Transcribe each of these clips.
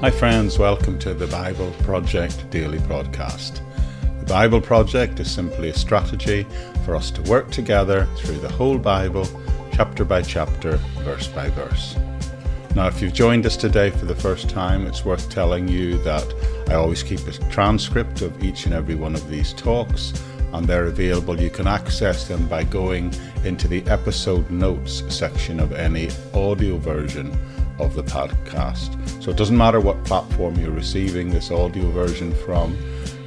Hi, friends, welcome to the Bible Project Daily Podcast. The Bible Project is simply a strategy for us to work together through the whole Bible, chapter by chapter, verse by verse. Now, if you've joined us today for the first time, it's worth telling you that I always keep a transcript of each and every one of these talks, and they're available. You can access them by going into the episode notes section of any audio version of the podcast. So it doesn't matter what platform you're receiving this audio version from.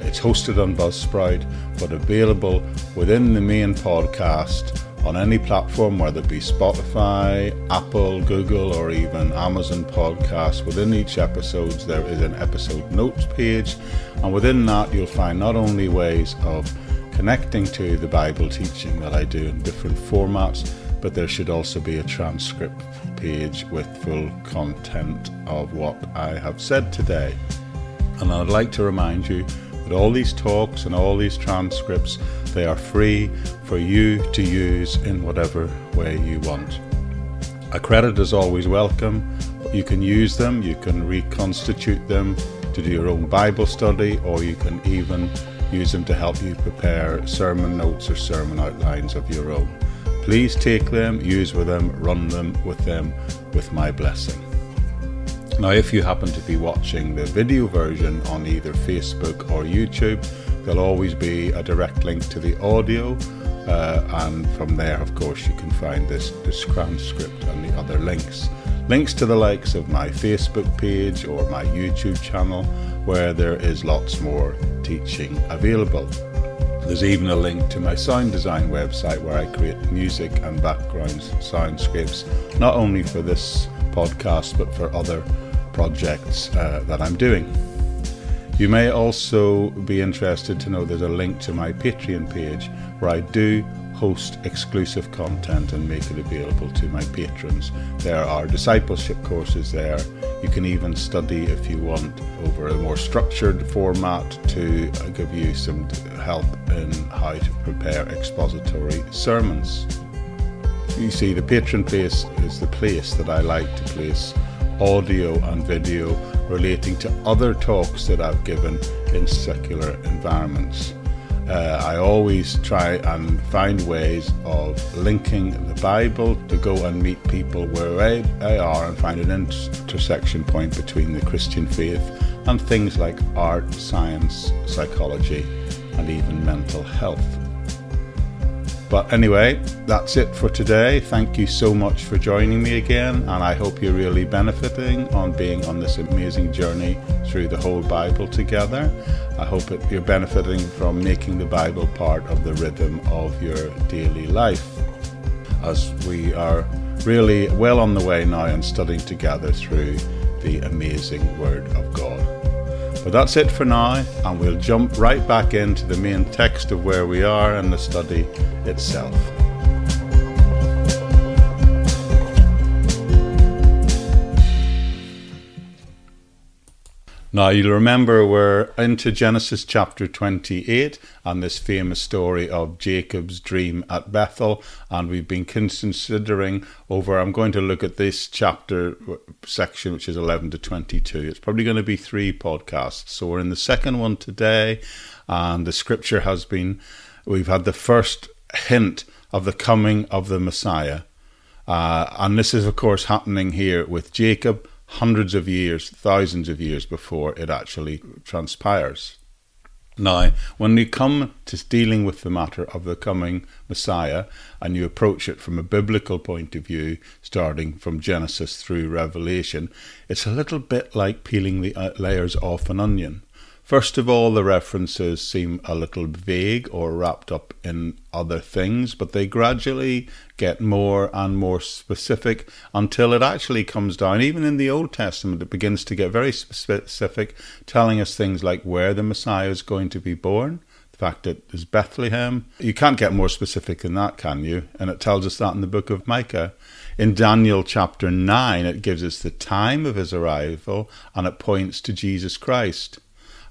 It's hosted on Buzzsprout, but available within the main podcast on any platform, whether it be Spotify, Apple, Google, or even Amazon Podcasts. Within each episode, there is an episode notes page, and within that, you'll find not only ways of connecting to the Bible teaching that I do in different formats, but there should also be a transcript page with full content of what I have said today. And I'd like to remind you that all these talks and all these transcripts they are free for you to use in whatever way you want. A credit is always welcome. You can use them, you can reconstitute them to do your own Bible study, or you can even use them to help you prepare sermon notes or sermon outlines of your own. Please take them, use with them, run them with them with my blessing. Now, if you happen to be watching the video version on either Facebook or YouTube, there'll always be a direct link to the audio. Uh, and from there, of course, you can find this, this transcript and the other links. Links to the likes of my Facebook page or my YouTube channel, where there is lots more teaching available. There's even a link to my sound design website where I create music and background soundscapes, not only for this podcast but for other projects uh, that I'm doing. You may also be interested to know there's a link to my Patreon page where I do host exclusive content and make it available to my patrons. There are discipleship courses there. You can even study if you want over a more structured format to give you some help in how to prepare expository sermons. You see, the Patreon place is the place that I like to place audio and video relating to other talks that I've given in secular environments uh, I always try and find ways of linking the Bible to go and meet people where they are and find an intersection point between the Christian faith and things like art, science, psychology, and even mental health. But anyway, that's it for today. Thank you so much for joining me again, and I hope you're really benefiting on being on this amazing journey through the whole Bible together. I hope that you're benefiting from making the Bible part of the rhythm of your daily life. As we are really well on the way now and studying together through the amazing Word of God. But that's it for now, and we'll jump right back into the main text of where we are and the study itself. Now, you'll remember we're into Genesis chapter 28 and this famous story of Jacob's dream at Bethel. And we've been considering over, I'm going to look at this chapter section, which is 11 to 22. It's probably going to be three podcasts. So we're in the second one today, and the scripture has been, we've had the first hint of the coming of the Messiah. Uh, and this is, of course, happening here with Jacob hundreds of years, thousands of years before it actually transpires. Now, when you come to dealing with the matter of the coming Messiah and you approach it from a biblical point of view, starting from Genesis through Revelation, it's a little bit like peeling the uh, layers off an onion. First of all, the references seem a little vague or wrapped up in other things, but they gradually get more and more specific until it actually comes down. Even in the Old Testament, it begins to get very specific, telling us things like where the Messiah is going to be born. The fact that there's Bethlehem. You can't get more specific than that, can you? And it tells us that in the book of Micah. In Daniel chapter 9, it gives us the time of his arrival and it points to Jesus Christ.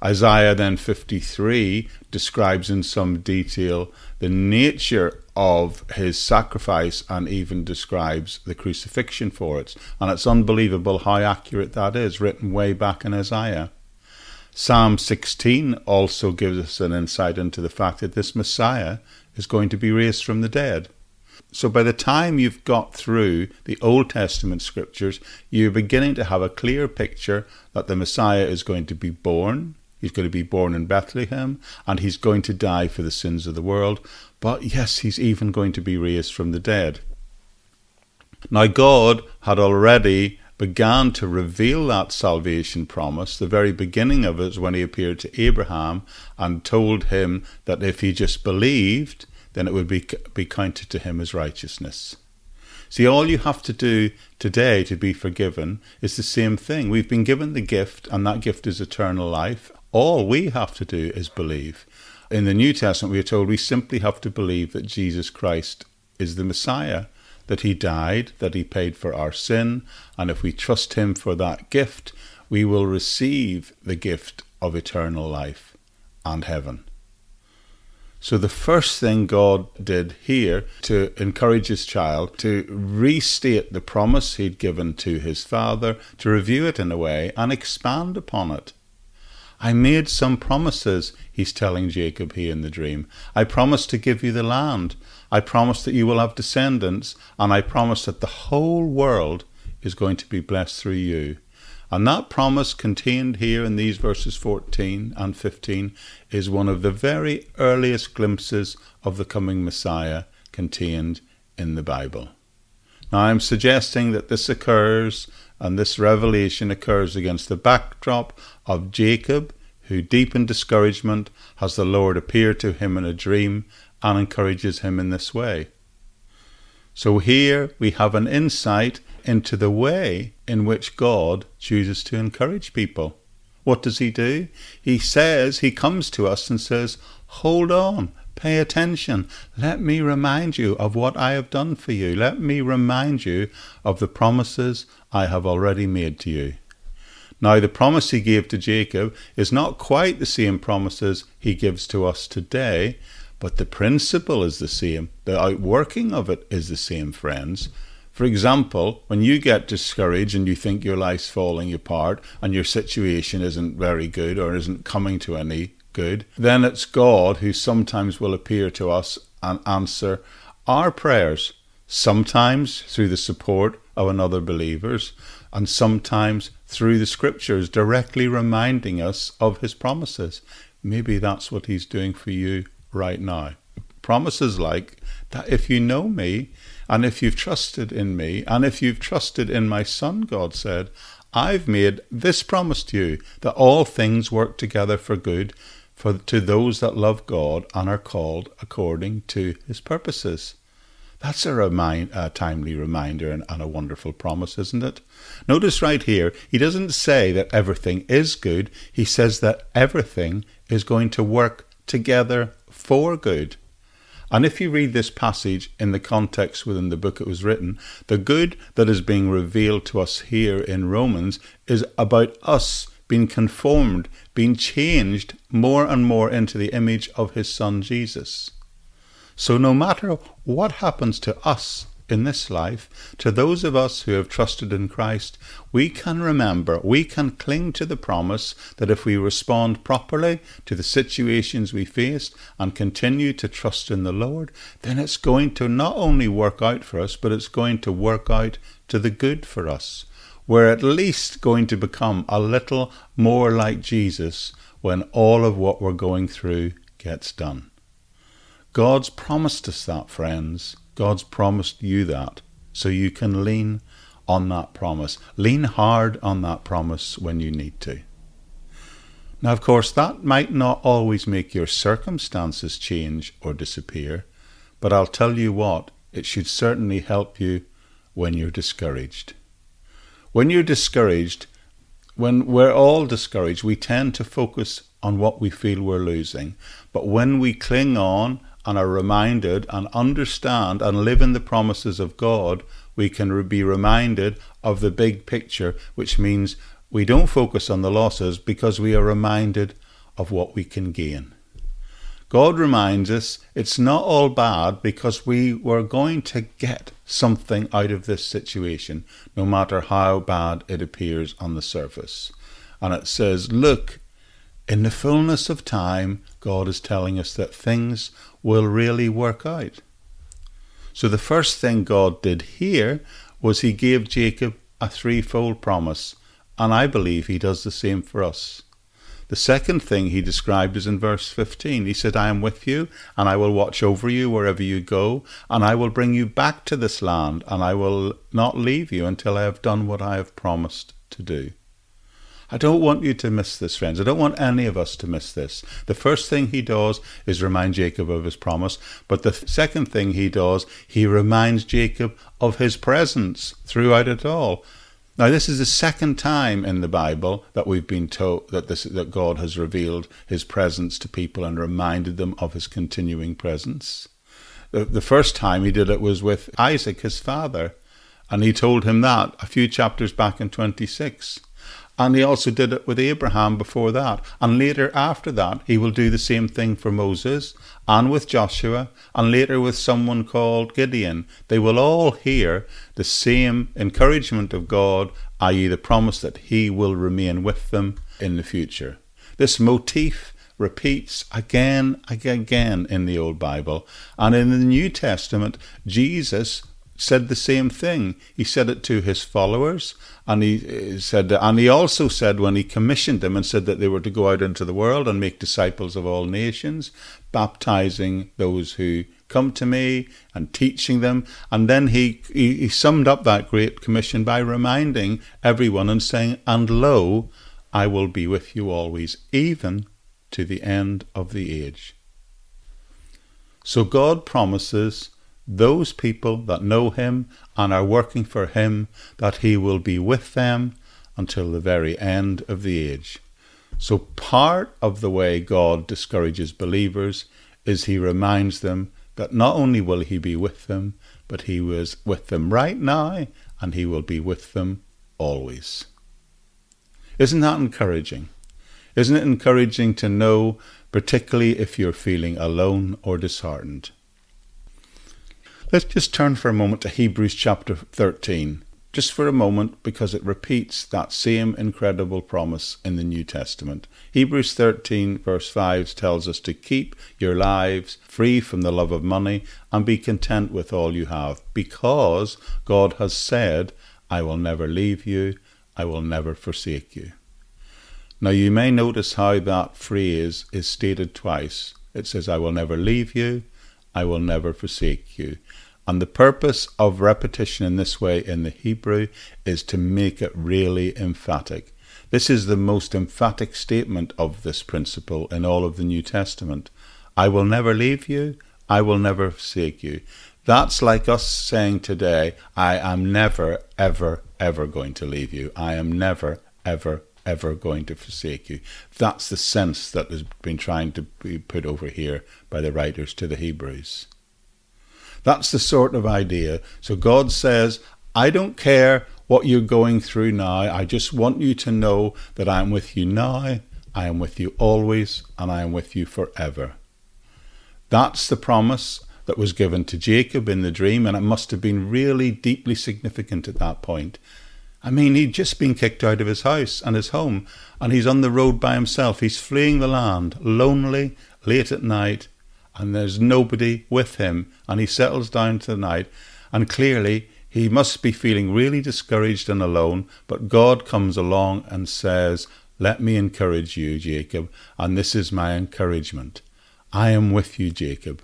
Isaiah then 53 describes in some detail the nature of his sacrifice and even describes the crucifixion for it. And it's unbelievable how accurate that is, written way back in Isaiah. Psalm 16 also gives us an insight into the fact that this Messiah is going to be raised from the dead. So by the time you've got through the Old Testament scriptures, you're beginning to have a clear picture that the Messiah is going to be born. He's going to be born in Bethlehem and he's going to die for the sins of the world. But yes, he's even going to be raised from the dead. Now, God had already began to reveal that salvation promise. The very beginning of it is when he appeared to Abraham and told him that if he just believed, then it would be, be counted to him as righteousness. See, all you have to do today to be forgiven is the same thing. We've been given the gift, and that gift is eternal life. All we have to do is believe. In the New Testament, we are told we simply have to believe that Jesus Christ is the Messiah, that he died, that he paid for our sin, and if we trust him for that gift, we will receive the gift of eternal life and heaven. So, the first thing God did here to encourage his child to restate the promise he'd given to his father, to review it in a way and expand upon it. I made some promises, he's telling Jacob here in the dream. I promised to give you the land. I promised that you will have descendants. And I promised that the whole world is going to be blessed through you. And that promise contained here in these verses 14 and 15 is one of the very earliest glimpses of the coming Messiah contained in the Bible. Now, I'm suggesting that this occurs and this revelation occurs against the backdrop of Jacob, who, deep in discouragement, has the Lord appear to him in a dream and encourages him in this way. So here we have an insight into the way in which God chooses to encourage people. What does he do? He says, he comes to us and says, Hold on, pay attention. Let me remind you of what I have done for you. Let me remind you of the promises I have already made to you. Now, the promise he gave to Jacob is not quite the same promises he gives to us today, but the principle is the same. The outworking of it is the same, friends. For example, when you get discouraged and you think your life's falling apart and your situation isn't very good or isn't coming to any good, then it's God who sometimes will appear to us and answer our prayers, sometimes through the support of another believers, and sometimes through the scriptures directly reminding us of his promises. Maybe that's what he's doing for you right now. Promises like that if you know me, and if you've trusted in me, and if you've trusted in my Son, God said, I've made this promise to you that all things work together for good for to those that love God and are called according to his purposes. That's a, remind, a timely reminder and, and, a wonderful promise, isn't it? Notice right here, he doesn't say that everything is good. He says that everything is going to work together for good. And if you read this passage in the context within the book it was written, the good that is being revealed to us here in Romans is about us being conformed, been changed more and more into the image of his Son Jesus. So no matter what happens to us in this life, to those of us who have trusted in Christ, we can remember, we can cling to the promise that if we respond properly to the situations we face and continue to trust in the Lord, then it's going to not only work out for us, but it's going to work out to the good for us. We're at least going to become a little more like Jesus when all of what we're going through gets done. God's promised us that, friends. God's promised you that. So you can lean on that promise. Lean hard on that promise when you need to. Now, of course, that might not always make your circumstances change or disappear, but I'll tell you what, it should certainly help you when you're discouraged. When you're discouraged, when we're all discouraged, we tend to focus on what we feel we're losing. But when we cling on and are reminded and understand and live in the promises of God, we can be reminded of the big picture, which means we don't focus on the losses because we are reminded of what we can gain. God reminds us it's not all bad because we were going to get something out of this situation, no matter how bad it appears on the surface. And it says, Look, in the fullness of time, God is telling us that things will really work out. So the first thing God did here was He gave Jacob a threefold promise, and I believe He does the same for us. The second thing he described is in verse 15. He said, I am with you, and I will watch over you wherever you go, and I will bring you back to this land, and I will not leave you until I have done what I have promised to do. I don't want you to miss this, friends. I don't want any of us to miss this. The first thing he does is remind Jacob of his promise, but the second thing he does, he reminds Jacob of his presence throughout it all. Now, this is the second time in the Bible that we've been told that this that God has revealed His presence to people and reminded them of His continuing presence. The, the first time He did it was with Isaac, his father, and He told him that a few chapters back in twenty six. And he also did it with Abraham before that. And later, after that, he will do the same thing for Moses and with Joshua, and later with someone called Gideon. They will all hear the same encouragement of God, i.e., the promise that he will remain with them in the future. This motif repeats again and again in the Old Bible. And in the New Testament, Jesus said the same thing. He said it to his followers, and he eh, said, and he also said when he commissioned them and said that they were to go out into the world and make disciples of all nations, baptizing those who come to me and teaching them. And then he, he, he summed up that great commission by reminding everyone and saying, And lo, I will be with you always, even to the end of the age. So God promises those people that know him and are working for him, that he will be with them until the very end of the age. So, part of the way God discourages believers is he reminds them that not only will he be with them, but he was with them right now and he will be with them always. Isn't that encouraging? Isn't it encouraging to know, particularly if you're feeling alone or disheartened? Let's just turn for a moment to Hebrews chapter 13, just for a moment, because it repeats that same incredible promise in the New Testament. Hebrews 13, verse 5 tells us to keep your lives free from the love of money and be content with all you have, because God has said, I will never leave you, I will never forsake you. Now, you may notice how that phrase is stated twice. It says, I will never leave you, I will never forsake you. And the purpose of repetition in this way in the Hebrew is to make it really emphatic. This is the most emphatic statement of this principle in all of the New Testament. I will never leave you, I will never forsake you. That's like us saying today, I am never, ever, ever going to leave you. I am never, ever, ever going to forsake you. That's the sense that has been trying to be put over here by the writers to the Hebrews. That's the sort of idea. So God says, I don't care what you're going through now. I just want you to know that I am with you now, I am with you always, and I am with you forever. That's the promise that was given to Jacob in the dream, and it must have been really deeply significant at that point. I mean, he'd just been kicked out of his house and his home, and he's on the road by himself. He's fleeing the land, lonely, late at night, and there's nobody with him, and he settles down to the night, and clearly he must be feeling really discouraged and alone, but God comes along and says, Let me encourage you, Jacob, and this is my encouragement. I am with you, Jacob.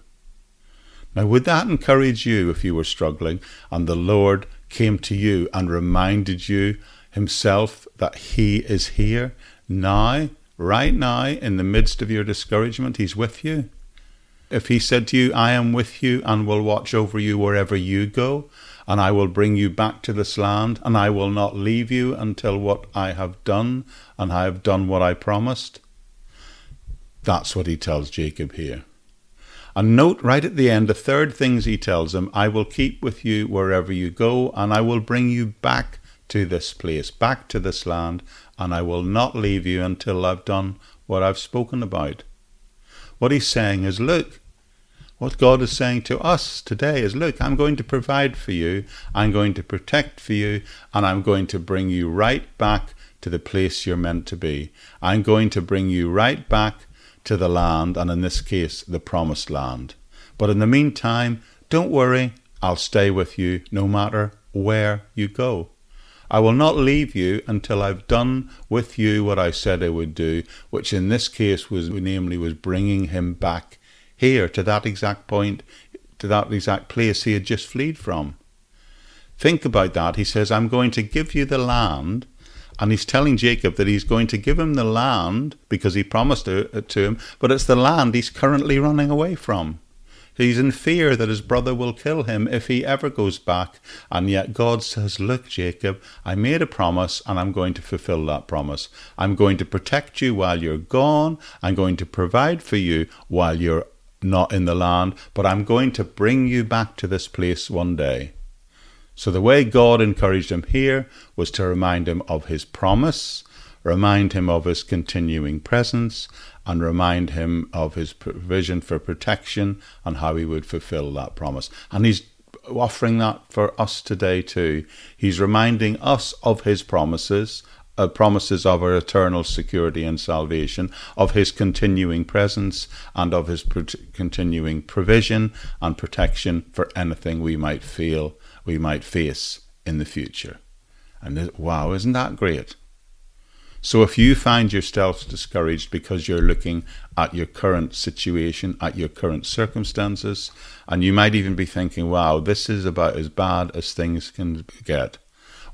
Now, would that encourage you if you were struggling and the Lord came to you and reminded you himself that He is here now, right now, in the midst of your discouragement? He's with you. If he said to you, I am with you and will watch over you wherever you go, and I will bring you back to this land, and I will not leave you until what I have done, and I have done what I promised. That's what he tells Jacob here. And note right at the end the third things he tells him I will keep with you wherever you go, and I will bring you back to this place, back to this land, and I will not leave you until I've done what I've spoken about. What he's saying is, look, what God is saying to us today is, look, I'm going to provide for you, I'm going to protect for you, and I'm going to bring you right back to the place you're meant to be. I'm going to bring you right back to the land, and in this case, the promised land. But in the meantime, don't worry, I'll stay with you no matter where you go. I will not leave you until I've done with you what I said I would do, which in this case was namely was bringing him back here to that exact point, to that exact place he had just fled from. Think about that. He says, I'm going to give you the land and he's telling Jacob that he's going to give him the land because he promised it uh, to him, but it's the land he's currently running away from. He's in fear that his brother will kill him if he ever goes back. And yet God says, Look, Jacob, I made a promise and I'm going to fulfill that promise. I'm going to protect you while you're gone. I'm going to provide for you while you're not in the land, but I'm going to bring you back to this place one day. So the way God encouraged him here was to remind him of his promise, remind him of his continuing presence, and remind him of his provision for protection and how he would fulfill that promise. And he's offering that for us today too. He's reminding us of his promises, uh, promises of our eternal security and salvation, of his continuing presence, and of his pro- continuing provision and protection for anything we might feel we might face in the future. And wow, isn't that great? So if you find yourself discouraged because you're looking at your current situation, at your current circumstances, and you might even be thinking, wow, this is about as bad as things can get.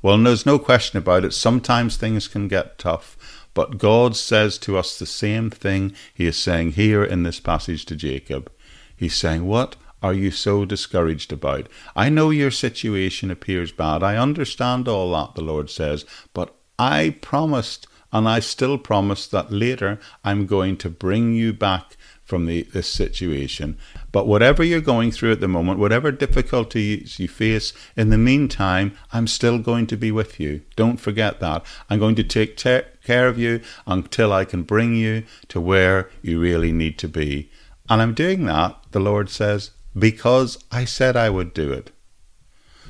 Well, there's no question about it. Sometimes things can get tough, but God says to us the same thing He is saying here in this passage to Jacob. He's saying, What? are you so discouraged about? I know your situation appears bad. I understand all that, the Lord says, but I promised, and I still promise that later I'm going to bring you back from the, this situation. But whatever you're going through at the moment, whatever difficulties you face, in the meantime, I'm still going to be with you. Don't forget that. I'm going to take care of you until I can bring you to where you really need to be. And I'm doing that, the Lord says, because I said I would do it.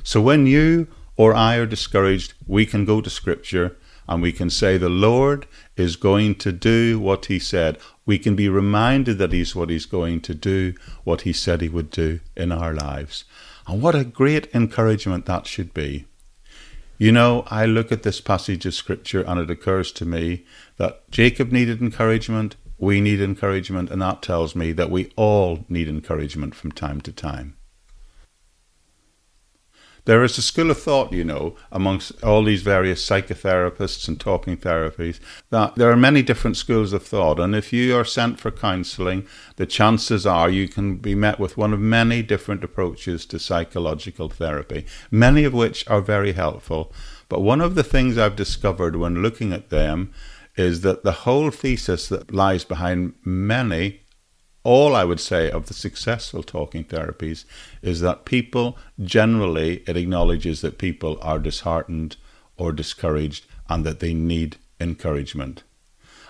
So when you or I are discouraged, we can go to Scripture and we can say, The Lord is going to do what He said. We can be reminded that He's what He's going to do, what He said He would do in our lives. And what a great encouragement that should be. You know, I look at this passage of Scripture and it occurs to me that Jacob needed encouragement, we need encouragement, and that tells me that we all need encouragement from time to time. There is a school of thought, you know, amongst all these various psychotherapists and talking therapies, that there are many different schools of thought. And if you are sent for counseling, the chances are you can be met with one of many different approaches to psychological therapy, many of which are very helpful. But one of the things I've discovered when looking at them is that the whole thesis that lies behind many, all I would say, of the successful talking therapies is that people generally, it acknowledges that people are disheartened or discouraged and that they need encouragement.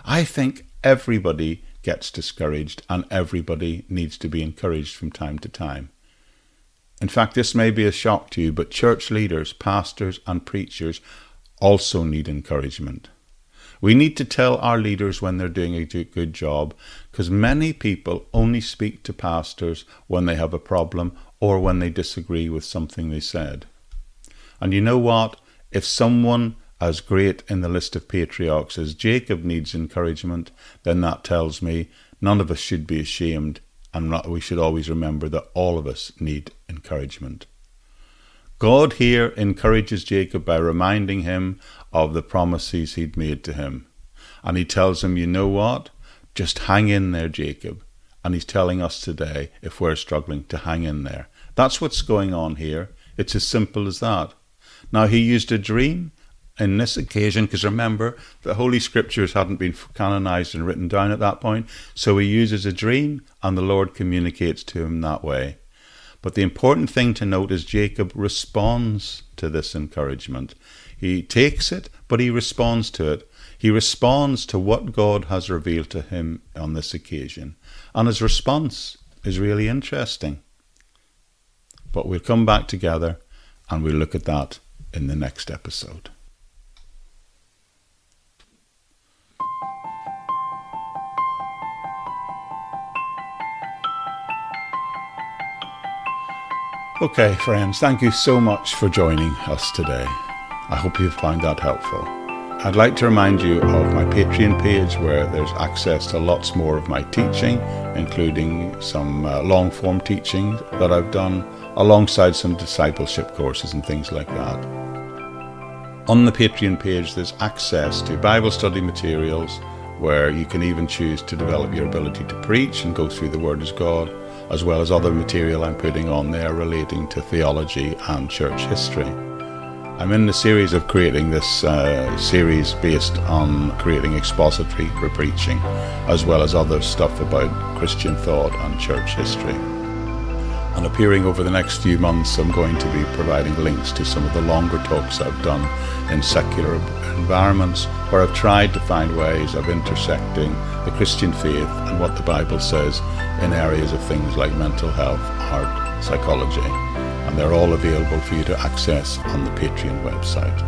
I think everybody gets discouraged and everybody needs to be encouraged from time to time. In fact, this may be a shock to you, but church leaders, pastors, and preachers also need encouragement. We need to tell our leaders when they're doing a good job because many people only speak to pastors when they have a problem or when they disagree with something they said. And you know what? If someone as great in the list of patriarchs as Jacob needs encouragement, then that tells me none of us should be ashamed and we should always remember that all of us need encouragement. God here encourages Jacob by reminding him of the promises he'd made to him. And he tells him, You know what? Just hang in there, Jacob. And he's telling us today, if we're struggling, to hang in there. That's what's going on here. It's as simple as that. Now, he used a dream in this occasion, because remember, the Holy Scriptures hadn't been canonized and written down at that point. So he uses a dream, and the Lord communicates to him that way. But the important thing to note is Jacob responds to this encouragement. He takes it, but he responds to it. He responds to what God has revealed to him on this occasion, and his response is really interesting. But we'll come back together and we'll look at that in the next episode. Okay, friends, thank you so much for joining us today. I hope you've found that helpful. I'd like to remind you of my Patreon page where there's access to lots more of my teaching, including some uh, long form teaching that I've done, alongside some discipleship courses and things like that. On the Patreon page, there's access to Bible study materials where you can even choose to develop your ability to preach and go through the Word as God as well as other material I'm putting on there relating to theology and church history. I'm in the series of creating this uh, series based on creating expository for preaching, as well as other stuff about Christian thought and church history. And appearing over the next few months, I'm going to be providing links to some of the longer talks I've done in secular environments where I've tried to find ways of intersecting the Christian faith and what the Bible says in areas of things like mental health, art, psychology. And they're all available for you to access on the Patreon website.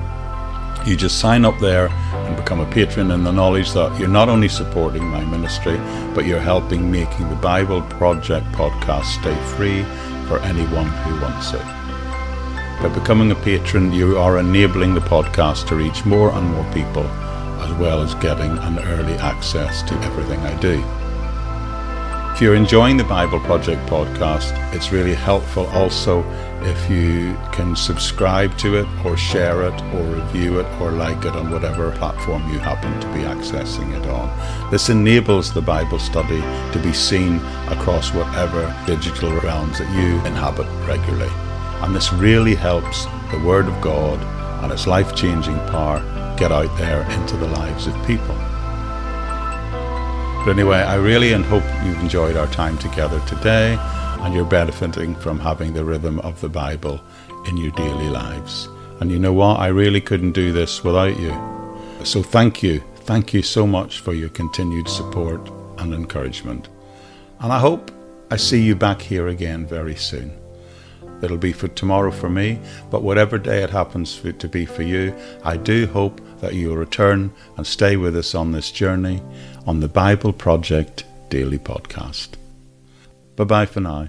You just sign up there and become a patron in the knowledge that you're not only supporting my ministry, but you're helping making the Bible Project podcast stay free for anyone who wants it. By becoming a patron, you are enabling the podcast to reach more and more people, as well as getting an early access to everything I do. If you're enjoying the Bible Project podcast, it's really helpful also if you can subscribe to it or share it or review it or like it on whatever platform you happen to be accessing it on. This enables the Bible study to be seen across whatever digital realms that you inhabit regularly. And this really helps the Word of God and its life changing power get out there into the lives of people. But anyway, I really hope you've enjoyed our time together today and you're benefiting from having the rhythm of the Bible in your daily lives. And you know what? I really couldn't do this without you. So thank you. Thank you so much for your continued support and encouragement. And I hope I see you back here again very soon. It'll be for tomorrow for me, but whatever day it happens for, to be for you, I do hope that you'll return and stay with us on this journey on the Bible Project Daily Podcast. Bye bye for now.